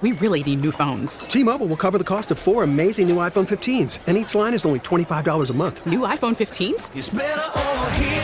We really need new phones. T-Mobile will cover the cost of four amazing new iPhone 15s, and each line is only $25 a month. New iPhone 15s?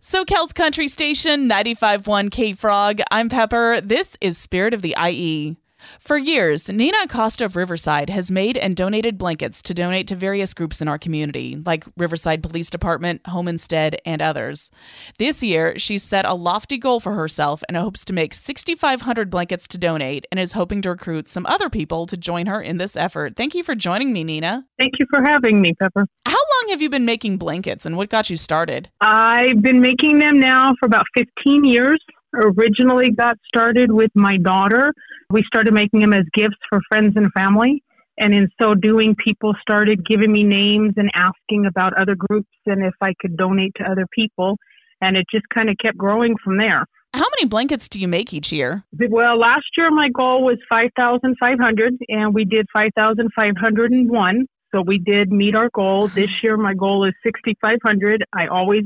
SoCal's Country Station 95.1 K Frog. I'm Pepper. This is Spirit of the IE. For years, Nina Acosta of Riverside has made and donated blankets to donate to various groups in our community, like Riverside Police Department, Home Instead, and others. This year, she's set a lofty goal for herself and hopes to make 6,500 blankets to donate and is hoping to recruit some other people to join her in this effort. Thank you for joining me, Nina. Thank you for having me, Pepper. How long have you been making blankets and what got you started? I've been making them now for about 15 years. Originally got started with my daughter. We started making them as gifts for friends and family. And in so doing, people started giving me names and asking about other groups and if I could donate to other people. And it just kind of kept growing from there. How many blankets do you make each year? Well, last year my goal was 5,500 and we did 5,501. So we did meet our goal. This year my goal is 6,500. I always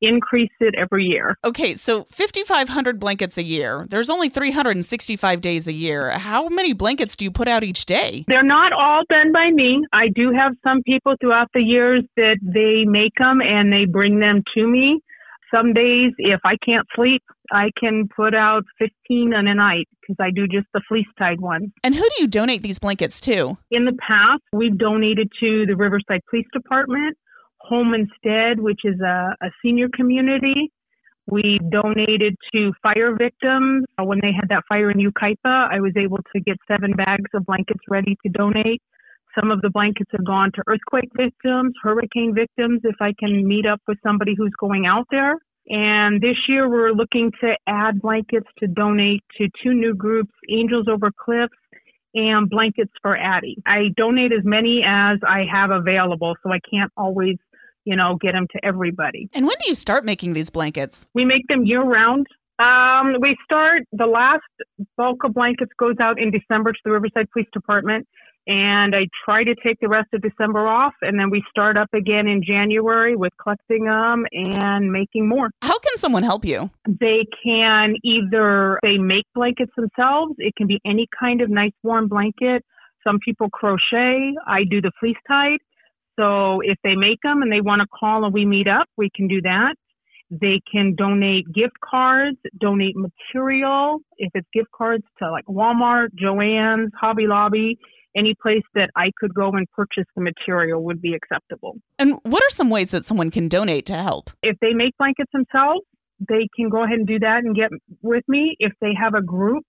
increase it every year. Okay, so 5,500 blankets a year. There's only 365 days a year. How many blankets do you put out each day? They're not all done by me. I do have some people throughout the years that they make them and they bring them to me. Some days, if I can't sleep, I can put out 15 in a night because I do just the fleece tied ones. And who do you donate these blankets to? In the past, we've donated to the Riverside Police Department, Home Instead, which is a, a senior community. We donated to fire victims. Uh, When they had that fire in Yucaipa, I was able to get seven bags of blankets ready to donate. Some of the blankets have gone to earthquake victims, hurricane victims, if I can meet up with somebody who's going out there. And this year we're looking to add blankets to donate to two new groups, Angels Over Cliffs and Blankets for Addie. I donate as many as I have available, so I can't always, you know, get them to everybody. And when do you start making these blankets? We make them year round. Um, we start, the last bulk of blankets goes out in December to the Riverside Police Department. And I try to take the rest of December off. And then we start up again in January with collecting them and making more. How can someone help you? They can either they make blankets themselves. It can be any kind of nice warm blanket. Some people crochet. I do the fleece tied. So if they make them and they want to call and we meet up, we can do that. They can donate gift cards, donate material. If it's gift cards to like Walmart, Joann's, Hobby Lobby, any place that I could go and purchase the material would be acceptable. And what are some ways that someone can donate to help? If they make blankets themselves, they can go ahead and do that and get with me. If they have a group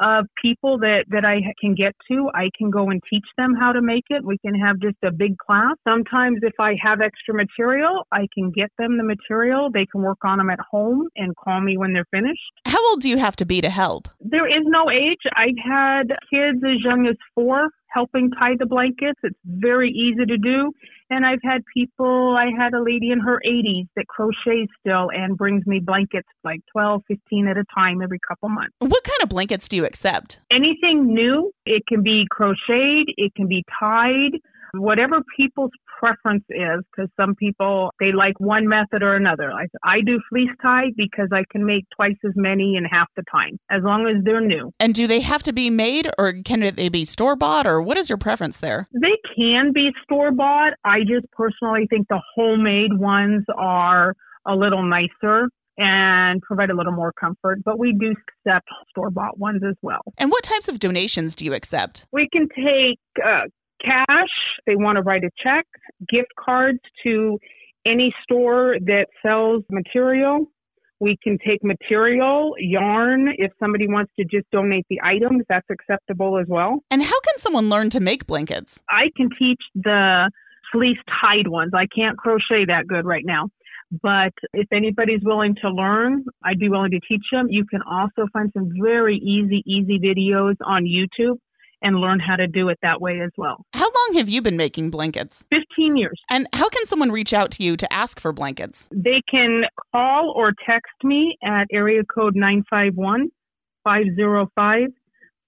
of people that, that I can get to, I can go and teach them how to make it. We can have just a big class. Sometimes if I have extra material, I can get them the material. They can work on them at home and call me when they're finished. How old do you have to be to help? There is no age. I've had kids as young as four helping tie the blankets. It's very easy to do. And I've had people, I had a lady in her 80s that crochets still and brings me blankets like 12, 15 at a time every couple months. What kind of blankets do you accept? Anything new, it can be crocheted, it can be tied. Whatever people's preference is, because some people, they like one method or another. I, I do fleece tie because I can make twice as many in half the time, as long as they're new. And do they have to be made or can they be store bought or what is your preference there? They can be store bought. I just personally think the homemade ones are a little nicer and provide a little more comfort. But we do accept store bought ones as well. And what types of donations do you accept? We can take uh, cash, they want to write a check, gift cards to any store that sells material. We can take material, yarn, if somebody wants to just donate the items, that's acceptable as well. And how can someone learn to make blankets? I can teach the fleece tied ones. I can't crochet that good right now. But if anybody's willing to learn, I'd be willing to teach them. You can also find some very easy, easy videos on YouTube and learn how to do it that way as well. How long have you been making blankets? 15 years. And how can someone reach out to you to ask for blankets? They can call or text me at area code 951 505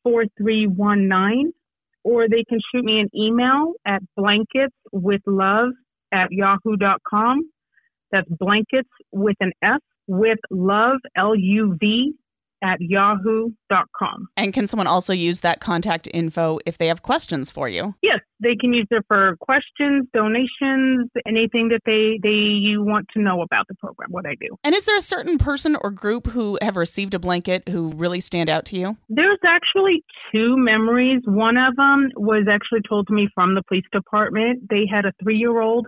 4319, or they can shoot me an email at blanketswithlove at yahoo.com. That's blankets with an S with love, L U V, at yahoo.com. And can someone also use that contact info if they have questions for you? Yes, they can use it for questions, donations, anything that they, they you want to know about the program, what I do. And is there a certain person or group who have received a blanket who really stand out to you? There's actually two memories. One of them was actually told to me from the police department. They had a three year old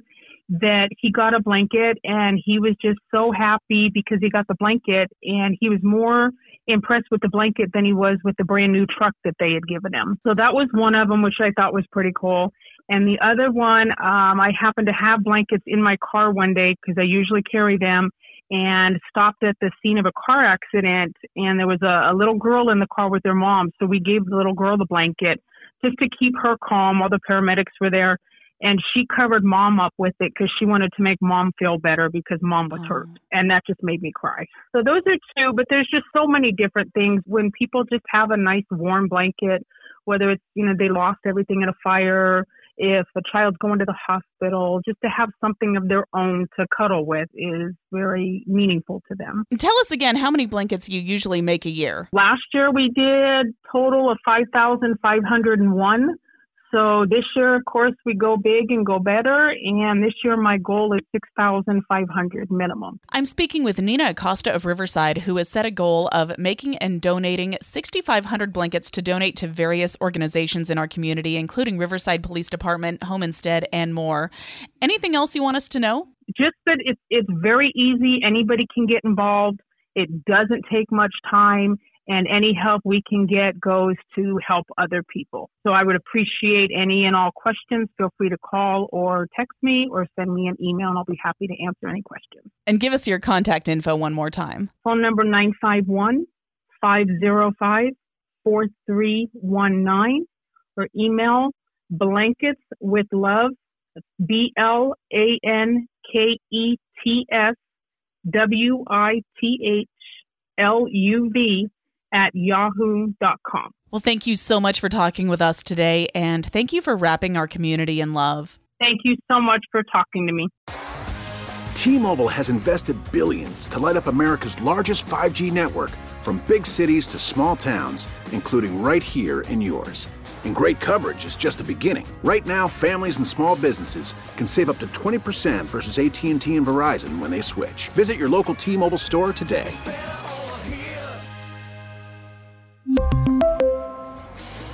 that he got a blanket and he was just so happy because he got the blanket and he was more impressed with the blanket than he was with the brand new truck that they had given him. So that was one of them, which I thought was pretty cool. And the other one, um, I happened to have blankets in my car one day because I usually carry them and stopped at the scene of a car accident. And there was a, a little girl in the car with their mom. So we gave the little girl the blanket just to keep her calm while the paramedics were there and she covered mom up with it because she wanted to make mom feel better because mom was hurt. Oh. And that just made me cry. So those are two but there's just so many different things. When people just have a nice warm blanket whether it's you know they lost everything in a fire if a child's going to the hospital just to have something of their own to cuddle with is very meaningful to them. Tell us again how many blankets you usually make a year? Last year we did total of 5501 so this year, of course, we go big and go better. And this year, my goal is 6,500 minimum. I'm speaking with Nina Acosta of Riverside, who has set a goal of making and donating 6,500 blankets to donate to various organizations in our community, including Riverside Police Department, Home Instead, and more. Anything else you want us to know? Just that it's, it's very easy. Anybody can get involved. It doesn't take much time and any help we can get goes to help other people. So I would appreciate any and all questions. Feel free to call or text me or send me an email and I'll be happy to answer any questions. And give us your contact info one more time. Phone number 951 505 4319 or email blankets with love B L A N K E T S W I T H L U V at yahoo.com. Well, thank you so much for talking with us today, and thank you for wrapping our community in love. Thank you so much for talking to me. T Mobile has invested billions to light up America's largest 5G network from big cities to small towns, including right here in yours. And great coverage is just the beginning. Right now, families and small businesses can save up to 20% versus AT&T and Verizon when they switch. Visit your local T-Mobile store today.